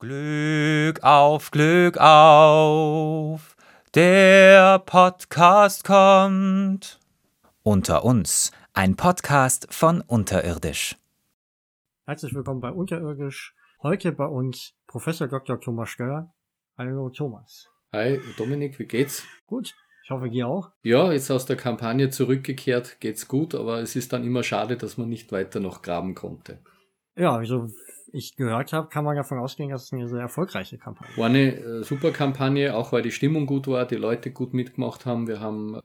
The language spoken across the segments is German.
Glück auf, Glück auf, der Podcast kommt. Unter uns, ein Podcast von Unterirdisch. Herzlich willkommen bei Unterirdisch. Heute bei uns Professor Dr. Thomas Stöller. Hallo Thomas. Hi Dominik, wie geht's? Gut, ich hoffe dir auch. Ja, jetzt aus der Kampagne zurückgekehrt, geht's gut, aber es ist dann immer schade, dass man nicht weiter noch graben konnte. Ja, also ich gehört habe, kann man davon ausgehen, dass es eine sehr erfolgreiche Kampagne war. eine äh, super Kampagne, auch weil die Stimmung gut war, die Leute gut mitgemacht haben. Wir haben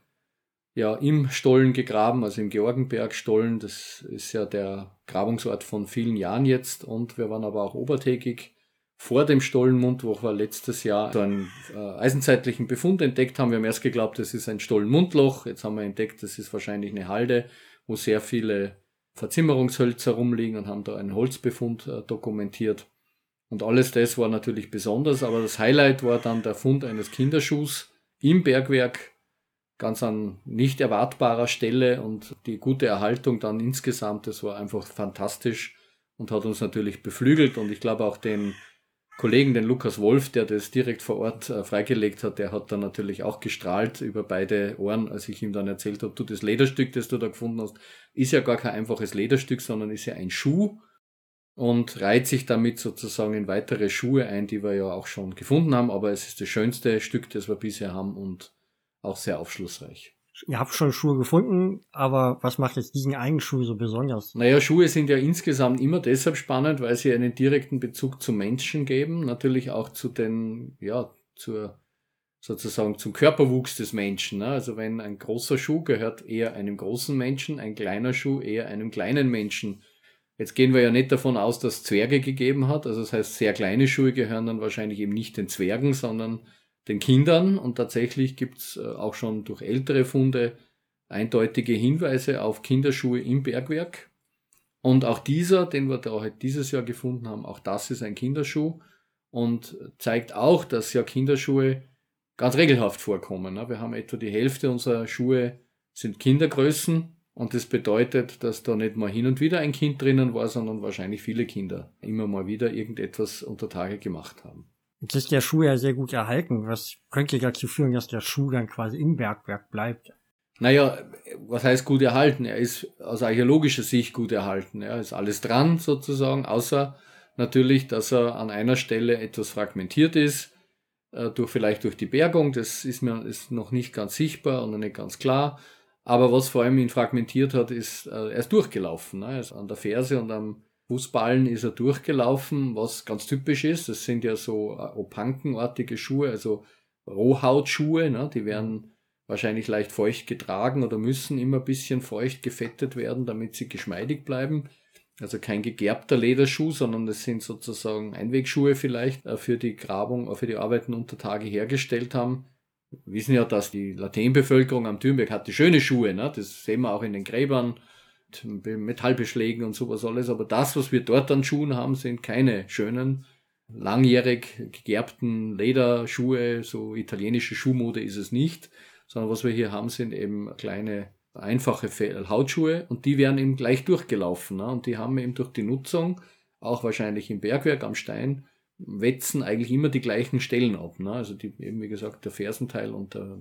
ja im Stollen gegraben, also im Georgenberg Stollen. Das ist ja der Grabungsort von vielen Jahren jetzt. Und wir waren aber auch obertägig vor dem Stollenmund, wo wir letztes Jahr so einen äh, eisenzeitlichen Befund entdeckt haben. Wir haben erst geglaubt, das ist ein Stollenmundloch. Jetzt haben wir entdeckt, das ist wahrscheinlich eine Halde, wo sehr viele Verzimmerungshölzer rumliegen und haben da einen Holzbefund äh, dokumentiert. Und alles das war natürlich besonders, aber das Highlight war dann der Fund eines Kinderschuhs im Bergwerk, ganz an nicht erwartbarer Stelle und die gute Erhaltung dann insgesamt, das war einfach fantastisch und hat uns natürlich beflügelt und ich glaube auch den Kollegen, den Lukas Wolf, der das direkt vor Ort äh, freigelegt hat, der hat dann natürlich auch gestrahlt über beide Ohren, als ich ihm dann erzählt habe, du, das Lederstück, das du da gefunden hast, ist ja gar kein einfaches Lederstück, sondern ist ja ein Schuh und reiht sich damit sozusagen in weitere Schuhe ein, die wir ja auch schon gefunden haben, aber es ist das schönste Stück, das wir bisher haben und auch sehr aufschlussreich ihr habt schon Schuhe gefunden, aber was macht jetzt diesen einen Schuh so besonders? Naja, Schuhe sind ja insgesamt immer deshalb spannend, weil sie einen direkten Bezug zu Menschen geben, natürlich auch zu den, ja, zur, sozusagen zum Körperwuchs des Menschen. Ne? Also wenn ein großer Schuh gehört eher einem großen Menschen, ein kleiner Schuh eher einem kleinen Menschen. Jetzt gehen wir ja nicht davon aus, dass Zwerge gegeben hat. Also das heißt, sehr kleine Schuhe gehören dann wahrscheinlich eben nicht den Zwergen, sondern den Kindern und tatsächlich gibt es äh, auch schon durch ältere Funde eindeutige Hinweise auf Kinderschuhe im Bergwerk. Und auch dieser, den wir da heute dieses Jahr gefunden haben, auch das ist ein Kinderschuh und zeigt auch, dass ja Kinderschuhe ganz regelhaft vorkommen. Ne? Wir haben etwa die Hälfte unserer Schuhe sind Kindergrößen und das bedeutet, dass da nicht mal hin und wieder ein Kind drinnen war, sondern wahrscheinlich viele Kinder immer mal wieder irgendetwas unter Tage gemacht haben. Jetzt ist der Schuh ja sehr gut erhalten. Was könnte dazu führen, dass der Schuh dann quasi im Bergwerk bleibt? Naja, was heißt gut erhalten? Er ist aus archäologischer Sicht gut erhalten. Er ist alles dran sozusagen, außer natürlich, dass er an einer Stelle etwas fragmentiert ist, äh, durch, vielleicht durch die Bergung. Das ist mir ist noch nicht ganz sichtbar und noch nicht ganz klar. Aber was vor allem ihn fragmentiert hat, ist, äh, er ist durchgelaufen. Ne? Er ist an der Ferse und am Fußballen ist er durchgelaufen, was ganz typisch ist. Das sind ja so äh, opankenartige Schuhe, also Rohhautschuhe. Ne? Die werden wahrscheinlich leicht feucht getragen oder müssen immer ein bisschen feucht gefettet werden, damit sie geschmeidig bleiben. Also kein gegerbter Lederschuh, sondern das sind sozusagen Einwegschuhe vielleicht äh, für die Grabung, äh, für die Arbeiten unter Tage hergestellt haben. Wir wissen ja, dass die Lateinbevölkerung am Thürnberg hatte schöne Schuhe. Ne? Das sehen wir auch in den Gräbern Metallbeschlägen und sowas alles. Aber das, was wir dort an Schuhen haben, sind keine schönen, langjährig gegerbten Lederschuhe. So italienische Schuhmode ist es nicht. Sondern was wir hier haben, sind eben kleine, einfache Hautschuhe und die werden eben gleich durchgelaufen. Ne? Und die haben eben durch die Nutzung, auch wahrscheinlich im Bergwerk am Stein, wetzen eigentlich immer die gleichen Stellen ab. Ne? Also die, eben wie gesagt, der Fersenteil und der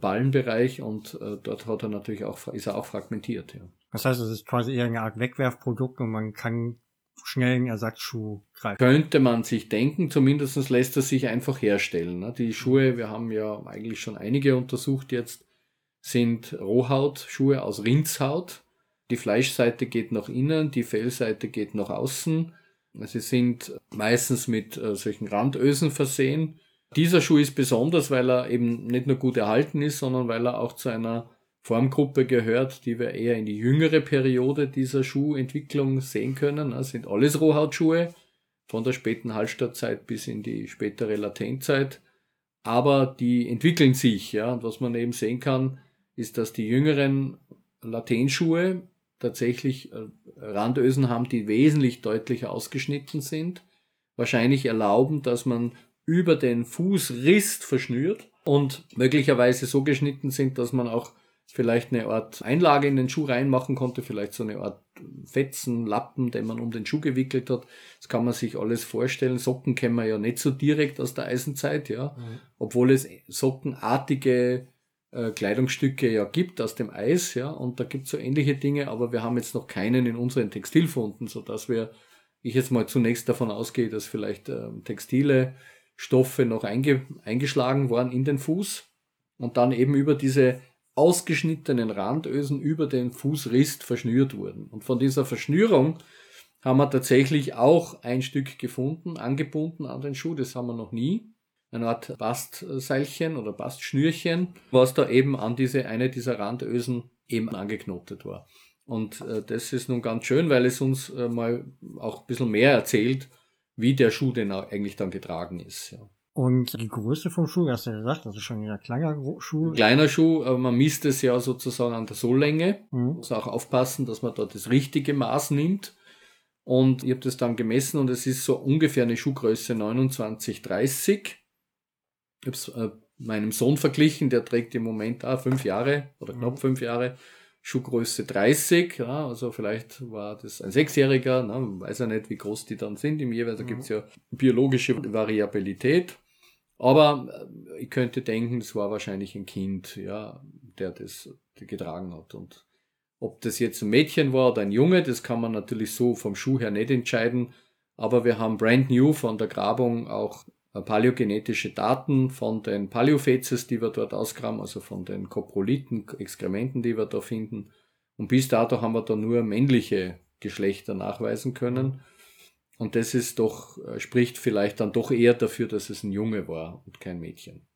Ballenbereich und äh, dort hat er natürlich auch, ist er auch fragmentiert. Ja. Das heißt, es ist quasi eher eine Art Wegwerfprodukt und man kann schnell einen Ersatzschuh greifen. Könnte man sich denken, zumindest lässt er sich einfach herstellen. Ne? Die Schuhe, wir haben ja eigentlich schon einige untersucht jetzt, sind Rohhautschuhe aus Rindshaut. Die Fleischseite geht nach innen, die Fellseite geht nach außen. Sie sind meistens mit äh, solchen Randösen versehen. Dieser Schuh ist besonders, weil er eben nicht nur gut erhalten ist, sondern weil er auch zu einer Formgruppe gehört, die wir eher in die jüngere Periode dieser Schuhentwicklung sehen können. Das sind alles Rohhautschuhe, von der späten Hallstattzeit bis in die spätere Latenzeit. Aber die entwickeln sich, ja. Und was man eben sehen kann, ist, dass die jüngeren Latenschuhe tatsächlich äh, Randösen haben, die wesentlich deutlicher ausgeschnitten sind. Wahrscheinlich erlauben, dass man über den Fußriss verschnürt und möglicherweise so geschnitten sind, dass man auch vielleicht eine Art Einlage in den Schuh reinmachen konnte, vielleicht so eine Art Fetzen, Lappen, den man um den Schuh gewickelt hat. Das kann man sich alles vorstellen. Socken kennen wir ja nicht so direkt aus der Eisenzeit, ja. Mhm. Obwohl es sockenartige äh, Kleidungsstücke ja gibt aus dem Eis, ja. Und da gibt es so ähnliche Dinge, aber wir haben jetzt noch keinen in unseren Textilfunden, sodass wir, ich jetzt mal zunächst davon ausgehe, dass vielleicht äh, textile Stoffe noch einge eingeschlagen waren in den Fuß und dann eben über diese ausgeschnittenen Randösen über den Fußrist verschnürt wurden. Und von dieser Verschnürung haben wir tatsächlich auch ein Stück gefunden, angebunden an den Schuh. Das haben wir noch nie. Eine Art Bastseilchen oder Bastschnürchen, was da eben an diese, eine dieser Randösen eben angeknotet war. Und äh, das ist nun ganz schön, weil es uns äh, mal auch ein bisschen mehr erzählt, wie der Schuh denn eigentlich dann getragen ist. Ja. Und die Größe vom Schuh, hast du ja gesagt, das ist schon ein kleiner Schuh. Kleiner Schuh, aber man misst es ja sozusagen an der Sohllänge. Mhm. Muss auch aufpassen, dass man dort das richtige Maß nimmt. Und ich habe das dann gemessen und es ist so ungefähr eine Schuhgröße 29, 30. Ich habe es äh, meinem Sohn verglichen, der trägt im Moment ah, fünf Jahre oder knapp mhm. fünf Jahre. Schuhgröße 30, ja, also vielleicht war das ein Sechsjähriger, ne, weiß ja nicht, wie groß die dann sind im jeweils, da mhm. gibt's ja biologische Variabilität. Aber äh, ich könnte denken, es war wahrscheinlich ein Kind, ja, der das getragen hat. Und ob das jetzt ein Mädchen war oder ein Junge, das kann man natürlich so vom Schuh her nicht entscheiden. Aber wir haben brand new von der Grabung auch paläogenetische Daten von den Paläofezes, die wir dort ausgraben, also von den Koproliten, Exkrementen, die wir da finden. Und bis dato haben wir da nur männliche Geschlechter nachweisen können. Und das ist doch, äh, spricht vielleicht dann doch eher dafür, dass es ein Junge war und kein Mädchen.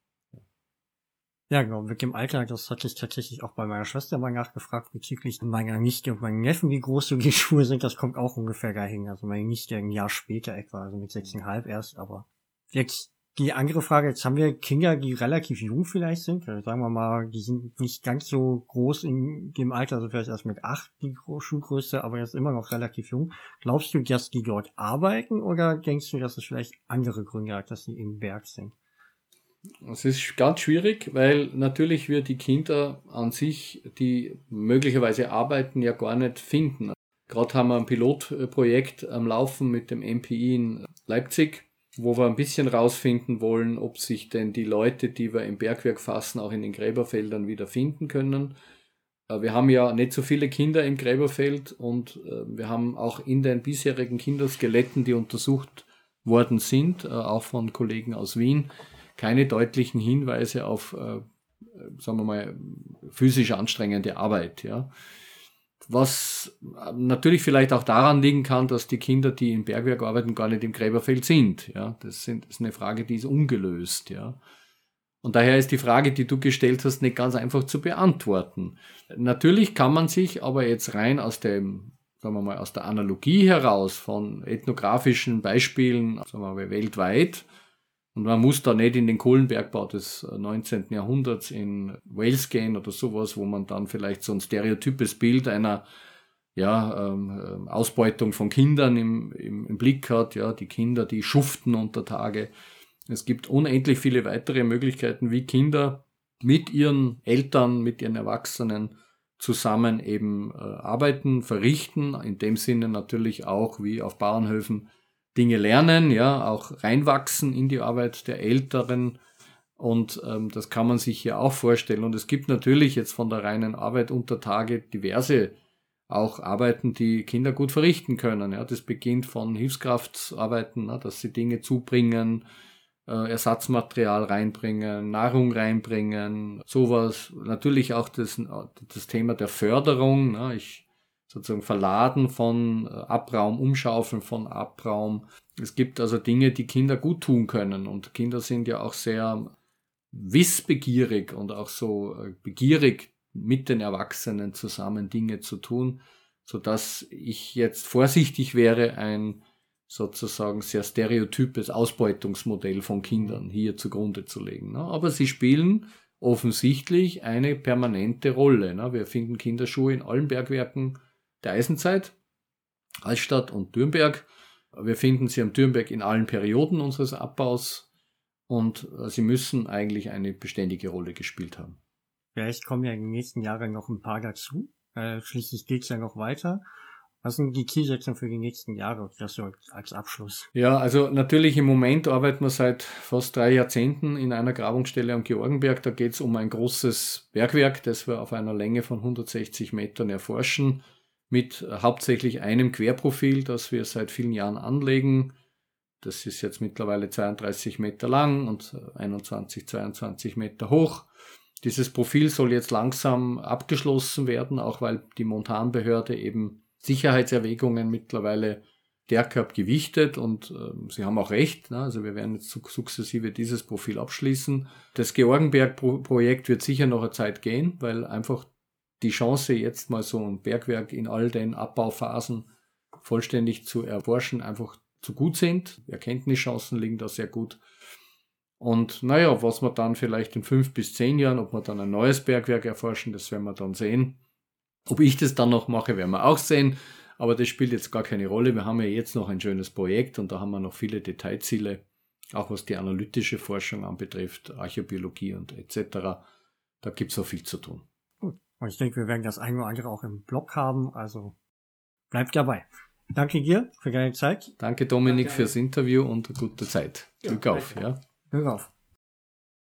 Ja, genau, mit dem Alter, das hatte ich tatsächlich auch bei meiner Schwester mal nachgefragt, bezüglich meiner Nichte und meinen Neffen, wie groß so die Schuhe sind, das kommt auch ungefähr dahin. Also meine Nichte ein Jahr später etwa, also mit sechseinhalb erst, aber Jetzt die andere Frage, jetzt haben wir Kinder, die relativ jung vielleicht sind, also sagen wir mal, die sind nicht ganz so groß in dem Alter, also vielleicht erst mit acht die Schuhgröße, aber jetzt immer noch relativ jung. Glaubst du, dass die dort arbeiten oder denkst du, dass es vielleicht andere Gründe hat, dass sie im Berg sind? Es ist ganz schwierig, weil natürlich wir die Kinder an sich, die möglicherweise arbeiten, ja gar nicht finden. Gerade haben wir ein Pilotprojekt am Laufen mit dem MPI in Leipzig wo wir ein bisschen rausfinden wollen, ob sich denn die Leute, die wir im Bergwerk fassen, auch in den Gräberfeldern wieder finden können. Äh, wir haben ja nicht so viele Kinder im Gräberfeld und äh, wir haben auch in den bisherigen Kinderskeletten, die untersucht worden sind, äh, auch von Kollegen aus Wien, keine deutlichen Hinweise auf, sagen wir mal, physisch anstrengende Arbeit. Ja. Was natürlich vielleicht auch daran liegen kann, dass die Kinder, die im Bergwerk arbeiten, gar nicht im Gräberfeld sind. Ja, das, sind, das ist eine Frage, die ist ungelöst. Ja. Und daher ist die Frage, die du gestellt hast, nicht ganz einfach zu beantworten. Natürlich kann man sich aber jetzt rein aus dem, sagen wir mal, aus der Analogie heraus von ethnografischen Beispielen, sagen wir mal, weltweit, und man muss da nicht in den Kohlenbergbau des 19. Äh, Jahrhunderts in Wales gehen oder sowas, wo man dann vielleicht so ein stereotypes Bild einer ja, ähm, ähm, Ausbeutung von Kindern im, im, im Blick hat, ja, die Kinder, die schuften unter Tage. Es gibt unendlich viele weitere Möglichkeiten, wie Kinder mit ihren Eltern, mit ihren Erwachsenen zusammen eben äh, arbeiten, verrichten, in dem Sinne natürlich auch wie auf Bauernhöfen Dinge lernen, ja, auch reinwachsen in die Arbeit der Älteren. Und ähm, das kann man sich hier auch vorstellen. Und es gibt natürlich jetzt von der reinen Arbeit unter Tage diverse auch Arbeiten, die Kinder gut verrichten können. Ja, das beginnt von Hilfskraftsarbeiten, ne, dass sie Dinge zubringen, äh, Ersatzmaterial reinbringen, Nahrung reinbringen, sowas. Natürlich auch das, das Thema der Förderung. Ne, ich sozusagen Verladen von äh, Abraum, Umschaufeln von Abraum. Es gibt also Dinge, die Kinder gut tun können. Und Kinder sind ja auch sehr wissbegierig und auch so äh, begierig, mit den Erwachsenen zusammen Dinge zu tun, so dass ich jetzt vorsichtig wäre, ein sozusagen sehr stereotypes Ausbeutungsmodell von Kindern hier zugrunde zu legen. Ne? Aber sie spielen offensichtlich eine permanente Rolle. Ne? Wir finden Kinderschuhe in allen Bergwerken der Eisenzeit, Altstadt und Dürnberg. Wir finden sie am Dürnberg in allen Perioden unseres Abbaus und äh, sie müssen eigentlich eine beständige Rolle gespielt haben. Vielleicht kommen ja in den nächsten Jahren noch ein paar dazu. Äh, schließlich geht es ja noch weiter. Was sind die Zielsetzungen für die nächsten Jahre? Das so als Abschluss. Ja, also natürlich im Moment arbeiten wir seit fast drei Jahrzehnten in einer Grabungsstelle am Georgenberg. Da geht es um ein großes Bergwerk, das wir auf einer Länge von 160 Metern erforschen, mit hauptsächlich einem Querprofil, das wir seit vielen Jahren anlegen. Das ist jetzt mittlerweile 32 Meter lang und 21, 22 Meter hoch. Dieses Profil soll jetzt langsam abgeschlossen werden, auch weil die Montanbehörde eben Sicherheitserwägungen mittlerweile stärker gewichtet und äh, sie haben auch recht. Ne? Also wir werden jetzt sukzessive dieses Profil abschließen. Das Georgenberg-Projekt wird sicher noch eine Zeit gehen, weil einfach die Chance, jetzt mal so ein Bergwerk in all den Abbauphasen vollständig zu erforschen, einfach zu gut sind. Erkenntnischancen liegen da sehr gut. Und naja, was wir dann vielleicht in fünf bis zehn Jahren, ob wir dann ein neues Bergwerk erforschen, das werden wir dann sehen. Ob ich das dann noch mache, werden wir auch sehen. Aber das spielt jetzt gar keine Rolle. Wir haben ja jetzt noch ein schönes Projekt und da haben wir noch viele Detailziele, auch was die analytische Forschung anbetrifft, Archäobiologie und etc. Da gibt es auch viel zu tun. Und ich denke, wir werden das eine oder andere auch im Blog haben, also bleibt dabei. Danke dir für deine Zeit. Danke Dominik Danke fürs Interview und gute Zeit. Ja, Glück auf, ja. Glück auf.